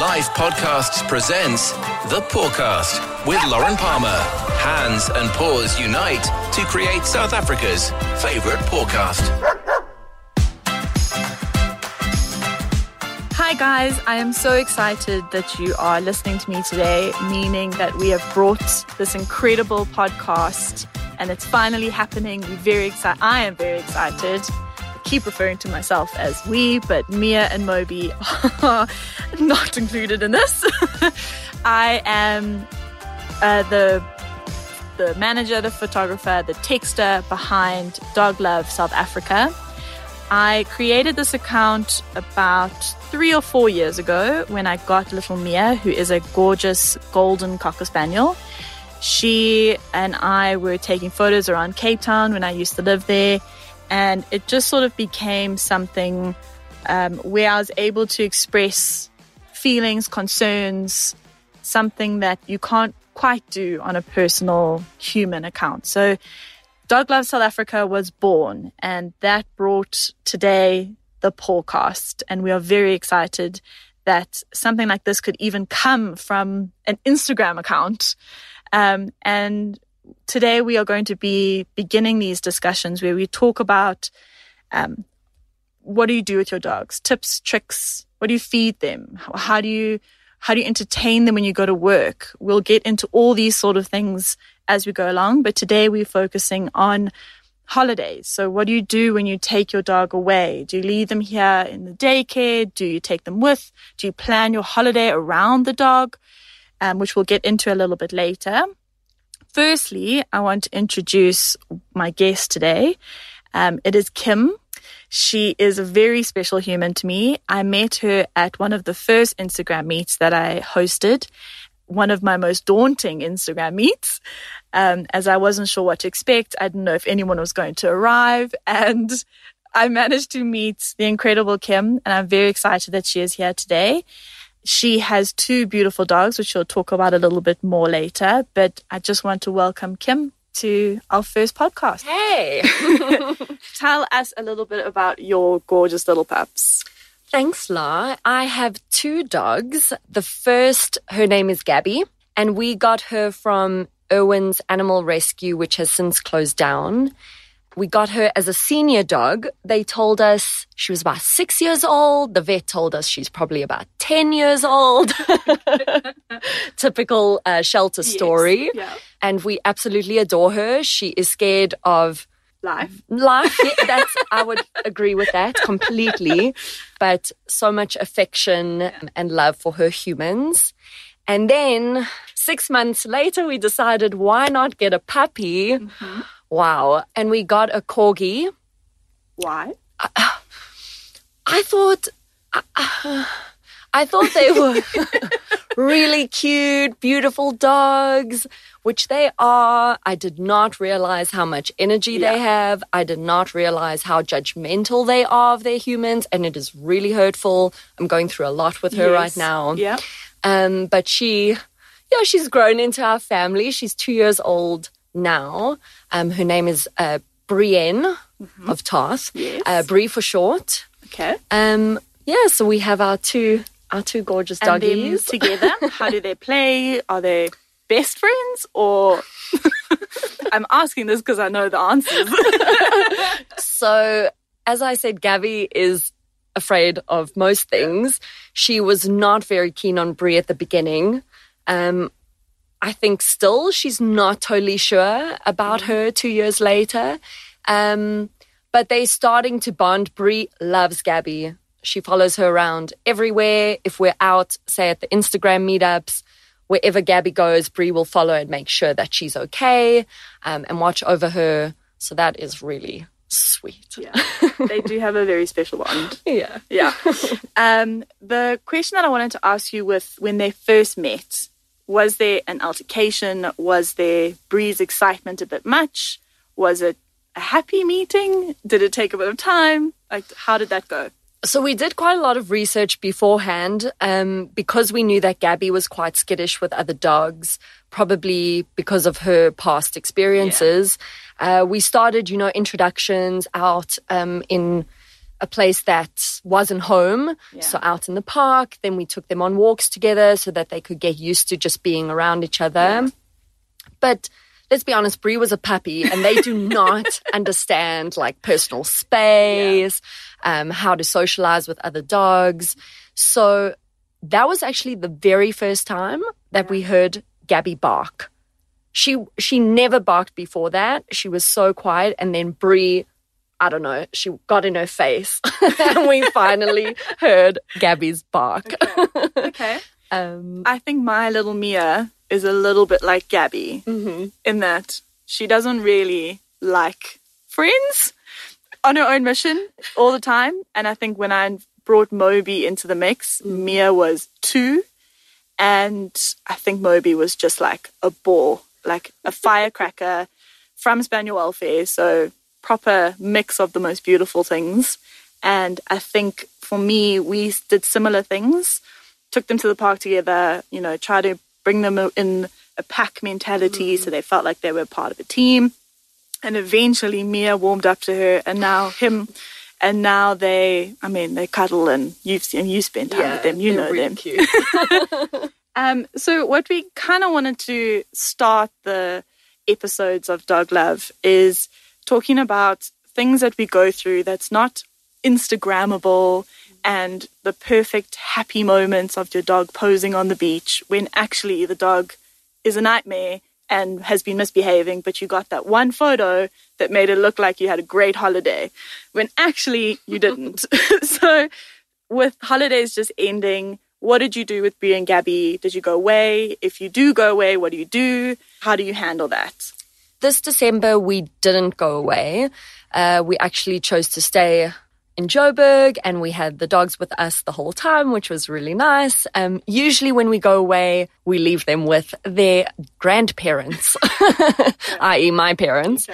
Live Podcasts presents The Pawcast with Lauren Palmer. Hands and paws unite to create South Africa's favourite pawcast. Hi, guys. I am so excited that you are listening to me today, meaning that we have brought this incredible podcast and it's finally happening. We're very excited. I am very excited. Keep referring to myself as we, but Mia and Moby are not included in this. I am uh, the the manager, the photographer, the texter behind Dog Love South Africa. I created this account about three or four years ago when I got little Mia, who is a gorgeous golden cocker spaniel. She and I were taking photos around Cape Town when I used to live there, and it just sort of became something um, where I was able to express feelings, concerns, something that you can't quite do on a personal human account. So, Dog Love South Africa was born, and that brought today the podcast. And we are very excited that something like this could even come from an Instagram account. Um, and today we are going to be beginning these discussions where we talk about um, what do you do with your dogs, tips, tricks, what do you feed them, how do you how do you entertain them when you go to work? We'll get into all these sort of things as we go along, but today we're focusing on holidays. So, what do you do when you take your dog away? Do you leave them here in the daycare? Do you take them with? Do you plan your holiday around the dog? Um, which we'll get into a little bit later. Firstly, I want to introduce my guest today. Um, it is Kim. She is a very special human to me. I met her at one of the first Instagram meets that I hosted, one of my most daunting Instagram meets, um, as I wasn't sure what to expect. I didn't know if anyone was going to arrive. And I managed to meet the incredible Kim, and I'm very excited that she is here today. She has two beautiful dogs, which she'll talk about a little bit more later. But I just want to welcome Kim to our first podcast. Hey. Tell us a little bit about your gorgeous little pups. Thanks, La. I have two dogs. The first, her name is Gaby, and we got her from Irwin's Animal Rescue, which has since closed down. We got her as a senior dog. They told us she was about six years old. The vet told us she's probably about 10 years old. Typical uh, shelter story. Yes, yeah. And we absolutely adore her. She is scared of Life. life. Yeah, that's, I would agree with that completely. But so much affection and love for her humans. And then six months later, we decided why not get a puppy? Wow. And we got a corgi. Why? I thought, I thought they were really cute, beautiful dogs, which they are. I did not realize how much energy they have. I did not realize how judgmental they are of their humans, and it is really hurtful. I'm going through a lot with her right now. Yeah. Um, but she, yeah, she's grown into our family. She's two years old now. Um, her name is uh, Brienne of Tarth, Mm-hmm. Yes. uh, Brie for short. Okay. Um, yeah, so we have our two our two gorgeous And doggies. together, how do they play? Are they best friends or? I'm asking this because I know the answers. so, as I said, Gaby is afraid of most things. She was not very keen on Brie at the beginning. Um, I think still she's not totally sure about her two years later. Um, but they're starting to bond. Brie loves Gaby. She follows her around everywhere. If we're out, say at the Instagram meetups, wherever Gaby goes, Brie will follow and make sure that she's okay um, and watch over her. So that is really sweet. yeah, they do have a very special bond. Yeah. Yeah. Um, the question that I wanted to ask you with when they first met, was there an altercation? Was there Brie's excitement a bit much? Was it a happy meeting? Did it take a bit of time? Like, how did that go? So we did quite a lot of research beforehand um, because we knew that Gaby was quite skittish with other dogs, probably because of her past experiences. Uh, we started, you know, introductions out um, in a place that wasn't home. Yeah. So out in the park. Then we took them on walks together so that they could get used to just being around each other. But let's be honest, Brie was a puppy and they do not understand like personal space, um, how to socialize with other dogs. So that was actually the very first time that we heard Gaby bark. She she never barked before that. She was so quiet, and then Brie, I don't know, she got in her face, and we finally heard Gaby's bark. Okay. Um, I think my little Mia is a little bit like Gaby mhm. in that she doesn't really like friends on her own mission all the time. And I think when I brought Moby into the mix, Mia was two. And I think Moby was just like a ball, like a firecracker from Spaniel welfare. So proper mix of the most beautiful things. And I think for me, we did similar things. Took them to the park together, you know, try to bring them in a pack mentality so they felt like they were part of a team. And eventually Mia warmed up to her and now him and now they I mean they cuddle and you've seen you spend time with them, you know really them. cute. Um, so what we kind of wanted to start the episodes of Dog Love is talking about things that we go through that's not Instagrammable and the perfect happy moments of your dog posing on the beach when actually the dog is a nightmare and has been misbehaving, but you got that one photo that made it look like you had a great holiday when actually you didn't. so with holidays just ending, what did you do with Brie and Gaby? Did you go away? If you do go away, what do you do? How do you handle that? This December, we didn't go away. Uh, we actually chose to stay in Joburg and we had the dogs with us the whole time, which was really nice. Um, usually when we go away, we leave them with their grandparents, i.e. my parents.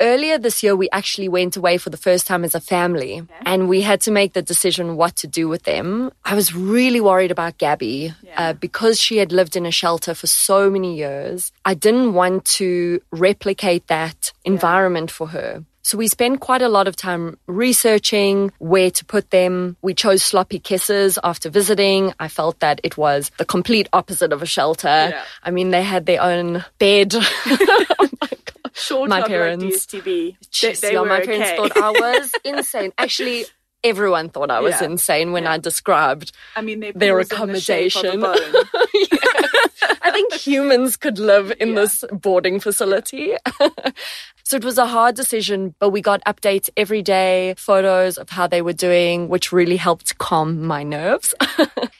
Earlier this year, we actually went away for the first time as a family and we had to make the decision what to do with them. I was really worried about Gaby Yeah. uh, because she had lived in a shelter for so many years. I didn't want to replicate that environment for her. So we spent quite a lot of time researching where to put them. We chose sloppy kisses after visiting. I felt that it was the complete opposite of a shelter. I mean, they had their own bed. oh my God. Short My parents. like DSTV. They, Jeez, they yeah, were my parents okay. thought I was insane. Actually, everyone thought I was Yeah. insane when Yeah. I described I mean, their in the shape of a accommodation. I think humans could live in this boarding facility. so it was a hard decision, but we got updates every day, photos of how they were doing, which really helped calm my nerves.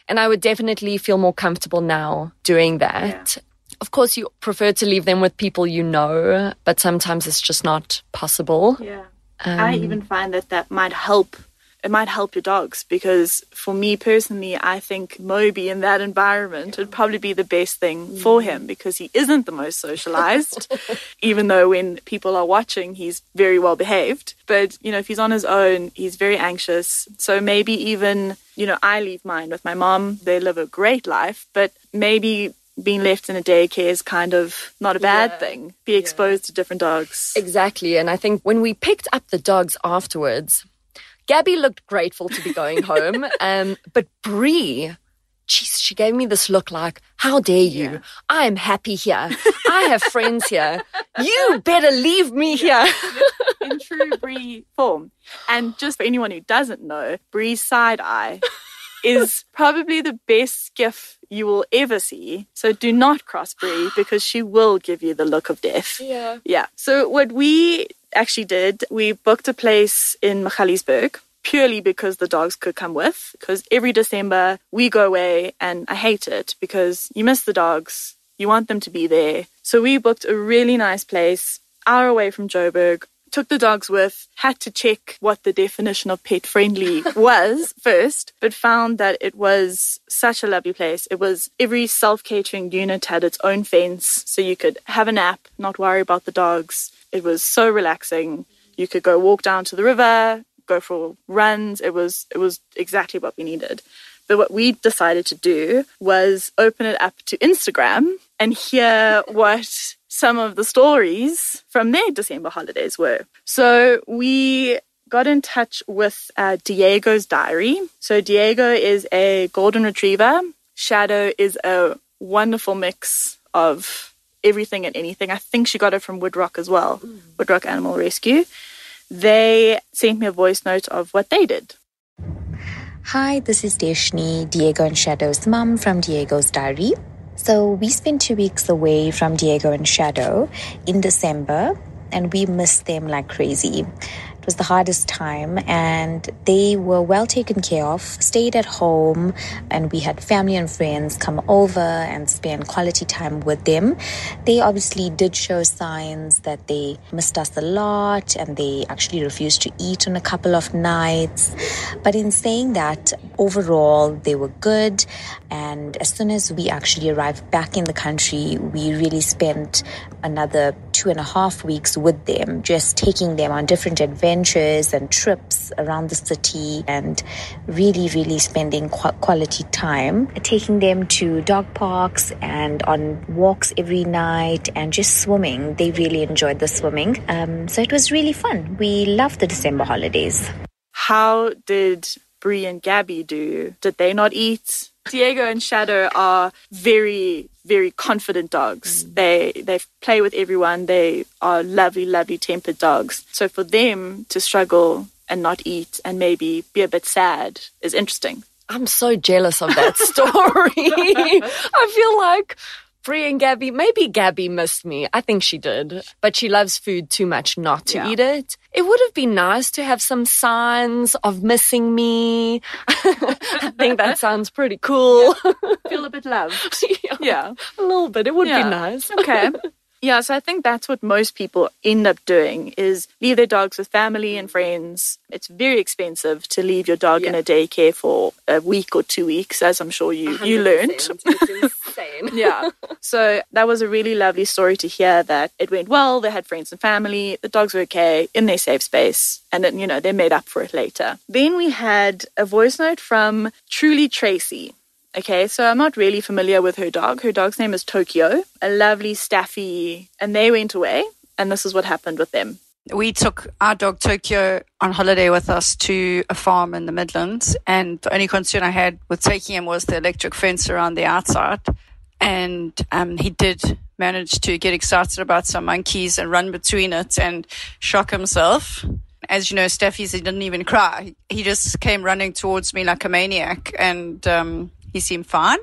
and I would definitely feel more comfortable now doing that. Of course, you prefer to leave them with people you know, but sometimes it's just not possible. Yeah. I um, even find that that might help. It might help your dogs because for me personally, I think Moby in that environment would probably be the best thing for him mm. because he isn't the most socialized, even though when people are watching, he's very well behaved. But, you know, if he's on his own, he's very anxious. So maybe even, you know, I leave mine with my mom. They live a great life, but maybe being left in a daycare is kind of not a bad Yeah. thing. Be exposed to different dogs. Exactly. And I think when we picked up the dogs afterwards, Gaby looked grateful to be going home. Um, but Brie, geez, she gave me this look like, how dare you? Yeah. I'm happy here. I have friends here. You better leave me here. in true Brie form. And just for anyone who doesn't know, Brie's side eye is probably the best skiff you will ever see. So do not cross Brie because she will give you the look of death. Yeah. Yeah. So what we actually did, we booked a place in Magaliesburg purely because the dogs could come with. Because every December we go away and I hate it because you miss the dogs. You want them to be there. So we booked a really nice place, hour away from Joburg. Took the dogs with, had to check what the definition of pet friendly was first, but found that it was such a lovely place. It was every self catering unit had its own fence, so you could have a nap, not worry about the dogs. It was so relaxing. You could go walk down to the river, go for runs. It was it was exactly what we needed. But what we decided to do was open it up to Instagram and hear what some of the stories from their December holidays were. So we got in touch with uh, Diego's diary. So Diego is a golden retriever. Shadow is a wonderful mix of everything and anything. I think she got it from Woodrock as well, mm. Woodrock Animal Rescue. They sent me a voice note of what they did. Hi, this is Deshni, Diego and Shadow's mom from Diego's diary. So we spent two weeks away from Diego and Shadow in December, and we missed them like crazy was the hardest time, and they were well taken care of, stayed at home, and we had family and friends come over and spend quality time with them. They obviously did show signs that they missed us a lot and they actually refused to eat on a couple of nights. But in saying that, overall, they were good. And as soon as we actually arrived back in the country, we really spent another two and a half weeks with them, just taking them on different adventures and trips around the city and really, really spending quality time, taking them to dog parks and on walks every night and just swimming. They really enjoyed the swimming. Um, so it was really fun. We loved the December holidays. How did Brie and Gaby do? Did they not eat? Diego and Shadow are very, very confident dogs. Mm. They they play with everyone. They are lovely, lovely tempered dogs. So for them to struggle and not eat and maybe be a bit sad is interesting. I'm so jealous of that story. I feel like Brie and Gaby, maybe Gaby missed me. I think she did, but she loves food too much not to yeah. eat it. It would have been nice to have some signs of missing me. I think that sounds pretty cool. Yeah. Feel a bit loved. yeah. yeah. A little bit. It would be nice. Okay. Yeah, so I think that's what most people end up doing is leave their dogs with family and friends. It's very expensive to leave your dog yeah. in a daycare for a week or two weeks, as I'm sure you, you learned. Insane. yeah. So that was a really lovely story to hear that it went well. They had friends and family. The dogs were okay in their safe space. And then, you know, they made up for it later. Then we had a voice note from Truly Tracy. Okay, so I'm not really familiar with her dog. Her dog's name is Tokyo, a lovely staffy, and they went away, and this is what happened with them. We took our dog Tokyo on holiday with us to a farm in the Midlands, and the only concern I had with taking him was the electric fence around the outside. And um, he did manage to get excited about some monkeys and run between it and shock himself as you know, staffies, he didn't even cry. He just came running towards me like a maniac. And um, he seemed fine.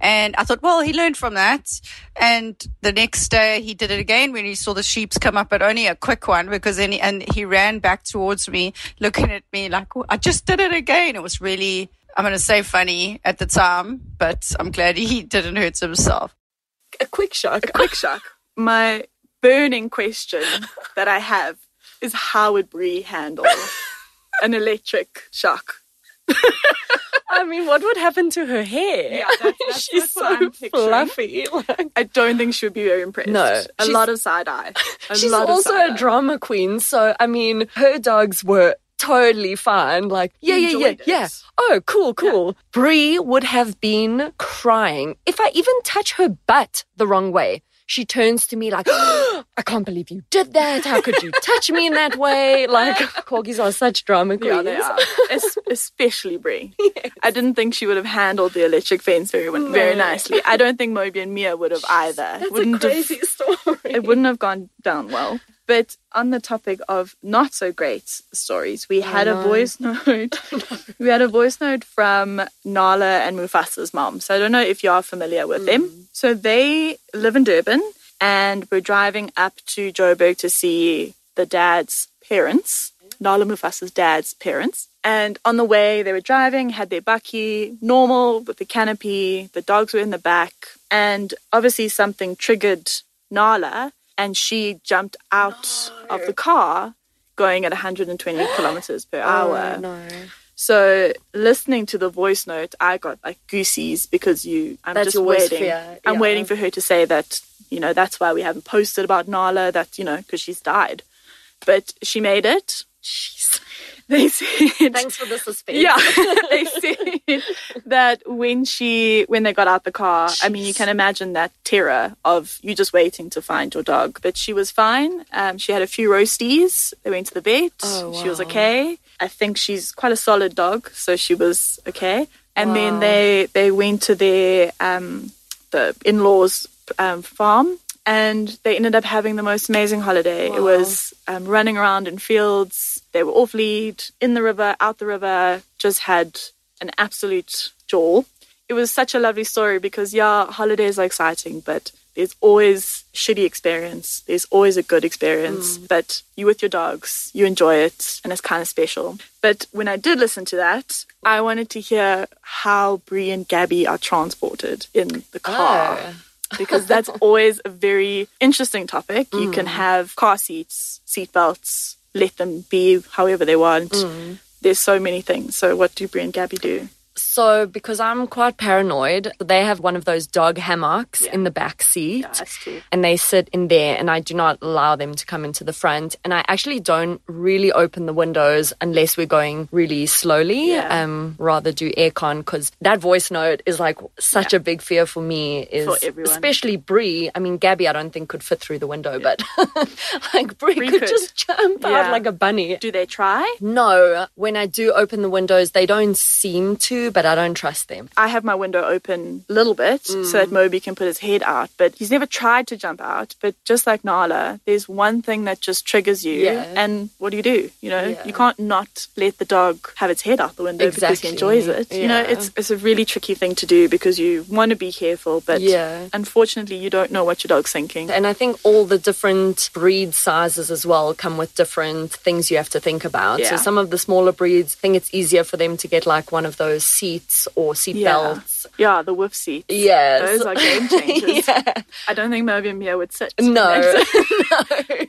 And I thought, well, he learned from that. And the next day he did it again when he saw the sheeps come up, but only a quick one because then he, and he ran back towards me, looking at me like, oh, I just did it again. It was really, I'm going to say funny at the time, but I'm glad he didn't hurt himself. A quick shock. A quick shock. My burning question that I have is how would Brie handle an electric shock? I mean, what would happen to her hair? Yeah, that's, that's, she's that's so fluffy. Like, I don't think she would be very impressed. No, a lot of side eye. She's also a drama queen, so I mean, her dogs were totally fine. Like, yeah, yeah, yeah, it. yeah. Oh, cool, cool. Yeah. Brie would have been crying if I even touch her butt the wrong way she turns to me like, oh, I can't believe you did that. How could you touch me in that way? Like, corgis are such drama queens. Yeah, they are. Es- especially Brie. Yes. I didn't think she would have handled the electric fence very, no. very nicely. I don't think Moby and Mia would have either. That's wouldn't a crazy have, story. It wouldn't have gone down well. But on the topic of not so great stories, we had a voice note. we had a voice note from Nala and Mufasa's mom. So I don't know if you are familiar with mm. them. So they live in Durban and we're driving up to Joburg to see the dad's parents, Nala Mufasa's dad's parents. And on the way, they were driving, had their bakkie, normal with the canopy, the dogs were in the back. And obviously, something triggered Nala and she jumped out no. of the car going at 120 kilometers per oh, hour. Oh, no. So listening to the voice note, I got like goosies because you. I'm that's just waiting. Yeah. I'm waiting for her to say that. You know that's why we haven't posted about Nala. That you know because she's died, but she made it. She's, they said Thanks for the suspense. yeah, they said that when she when they got out the car, I mean, you can imagine that terror of you just waiting to find your dog. But she was fine. Um, she had a few roasties. They went to the vet. Oh, She was okay. I think she's quite a solid dog, so she was okay. And Wow. then they they went to their um, the in laws um, farm. And they ended up having the most amazing holiday. It was um, running around in fields. They were off lead, in the river, out the river, just had an absolute jaw. It was such a lovely story because, yeah, holidays are exciting, but there's always shitty experience. There's always a good experience, mm. but you with your dogs, you enjoy it, and it's kind of special. But when I did listen to that, I wanted to hear how Brie and Gaby are transported in the car Oh. because that's always a very interesting topic. You can mm. have car seats, seat belts, let them be however they want. Mm. There's so many things. So, what do Brie and Gaby do? So, because I'm quite paranoid, they have one of those dog hammocks in the back seat. true. And they sit in there, and I do not allow them to come into the front. And I actually don't really open the windows unless we're going really slowly. Yeah. Um, rather do aircon because that voice note is like such a big fear for me. Is For everyone. especially Brie. I mean, Gaby, I don't think could fit through the window, but like Brie, Brie could, could. just jump Yeah. out like a bunny. Do they try? No, when I do open the windows, they don't seem to, but I don't trust them. I have my window open a little bit so that mm. Moby can put his head out, but he's never tried to jump out. But just like Nala, there's one thing that just triggers you, Yeah. and what do you do? You know, Yeah. you can't not let the dog have its head out the window because he enjoys it. You know, it's it's a really tricky thing to do because you want to be careful, but Yeah. unfortunately, you don't know what your dog's thinking. And I think all the different breed sizes as well come with different things you have to think about. So some of the smaller breeds, I think it's easier for them to get like one of those seats or seat Yeah. belts. Yeah, the whiff seats. Yes. Those are game changers. yeah. I don't think Moby and Mia would sit. No.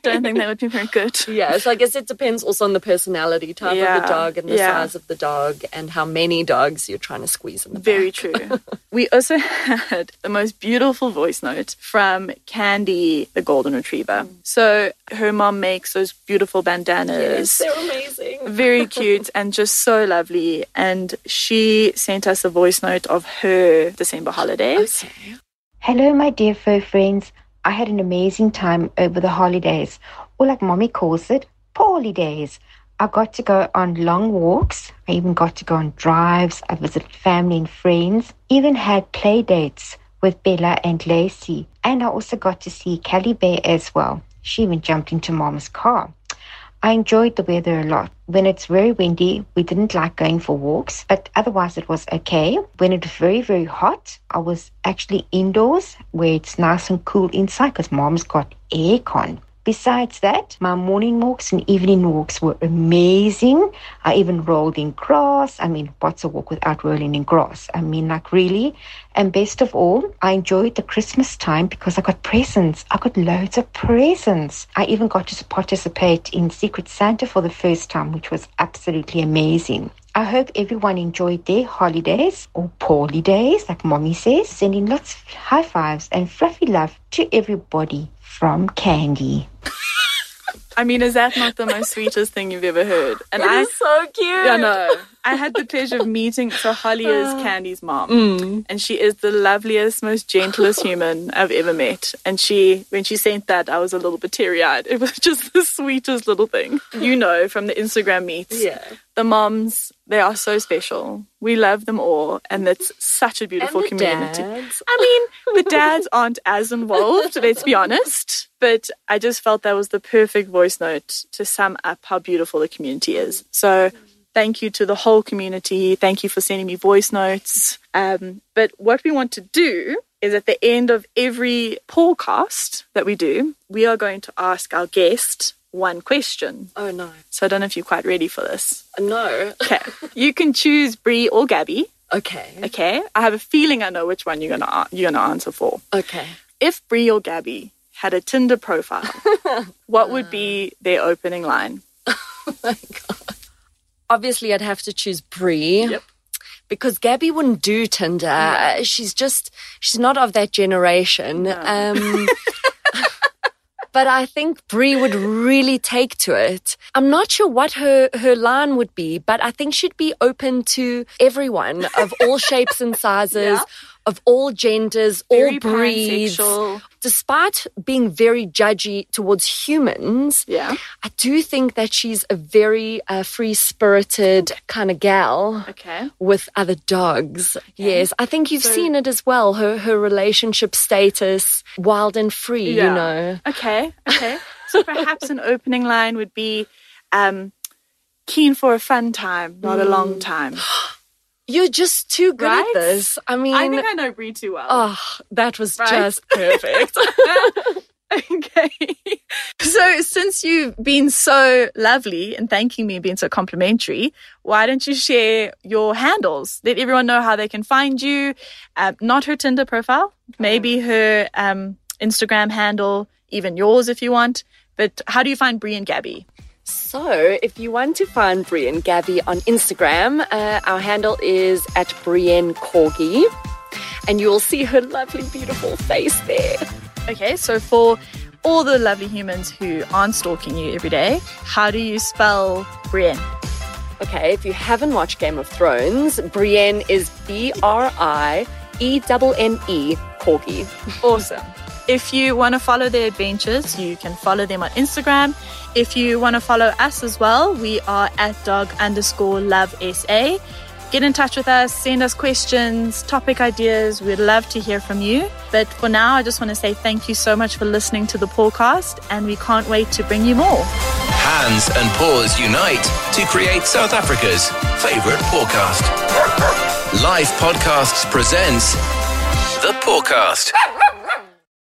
next don't think that would be very good. Yeah, so I guess it depends also on the personality type of the dog and the Yeah. size of the dog and how many dogs you're trying to squeeze in the Very back. true. we also had the most beautiful voice note from Candy, the golden retriever. Mm. So her mom makes those beautiful bandanas. Yes, they're amazing. Very cute and just so lovely. And she sent us a voice note of her December holidays. Okay. Hello, my dear fur friends. I had an amazing time over the holidays, or like mommy calls it, poorly days. I got to go on long walks. I even got to go on drives. I visited family and friends. Even had play dates with Bella and Lacey. And I also got to see Callie Bear as well. She even jumped into mom's car. I enjoyed the weather a lot. When it's very windy, we didn't like going for walks, but otherwise it was okay. When it was very, very hot, I was actually indoors where it's nice and cool inside because mom's got aircon. Besides that, my morning walks and evening walks were amazing. I even rolled in grass. I mean, what's a walk without rolling in grass? I mean, like, really? And best of all, I enjoyed the Christmas time because I got presents. I got loads of presents. I even got to participate in Secret Santa for the first time, which was absolutely amazing. I hope everyone enjoyed their holidays or poorly days, like mommy says. Sending lots of high fives and fluffy love to everybody from Candy. I mean, is that not the most sweetest thing you've ever heard? And I, so cute. I know. I had the pleasure of meeting. So Holly is Candy's mom, Mm. and she is the loveliest, most gentlest human I've ever met. And she, when she sent that, I was a little bit teary-eyed. It was just the sweetest little thing. You know, from the Instagram meets, Yeah. the moms they are so special. We love them all, and it's such a beautiful community. dads. I mean, the dads aren't as involved, let's be honest. But I just felt that was the perfect voice note to sum up how beautiful the community is. So thank you to the whole community. Thank you for sending me voice notes. Um, but what we want to do is at the end of every podcast that we do, we are going to ask our guest one question. Oh no. So I don't know if you're quite ready for this. No. Okay. you can choose Brie or Gaby. Okay. Okay. I have a feeling I know which one you're gonna you're gonna answer for. Okay. If Brie or Gaby had a Tinder profile, what would be their opening line? Obviously, I'd have to choose Brie. Yep. Because Gaby wouldn't do Tinder. She's just, she's not of that generation. Um, but I think Brie would really take to it. I'm not sure what her, her line would be, but I think she'd be open to everyone of all shapes and sizes. Yeah. Of all genders, Very all breeds, pansexual. despite being very judgy towards humans, Yeah. I do think that she's a very uh, free spirited kind of gal Okay. with other dogs. Yes, I think you've So- seen it as well. Her her relationship status, wild and free. You know, Okay. Okay. So perhaps an opening line would be um, keen for a fun time, not a long time. you're just too good Right? at this. I mean, I think I know Brie too well. oh, that was Right? just perfect. okay. So since you've been so lovely and thanking me and being so complimentary, why don't you share your handles? Let everyone know how they can find you. Um, not her Tinder profile, maybe her um, Instagram handle, even yours if you want. But how do you find Brie and Gaby? So, if you want to find Brienne Gaby on Instagram, uh, our handle is at Brienne Corgi, and you will see her lovely, beautiful face there. Okay, so for all the lovely humans who aren't stalking you every day, how do you spell Brienne? Okay, if you haven't watched Game of Thrones, Brienne is B R I E N N E Corgi. Awesome. If you want to follow their adventures, you can follow them on Instagram. If you want to follow us as well, we are at dog underscore love SA. Get in touch with us, send us questions, topic ideas. We'd love to hear from you. But for now, I just want to say thank you so much for listening to the podcast, and we can't wait to bring you more. Hands and paws unite to create South Africa's favorite podcast. Life Podcasts presents The Pawcast.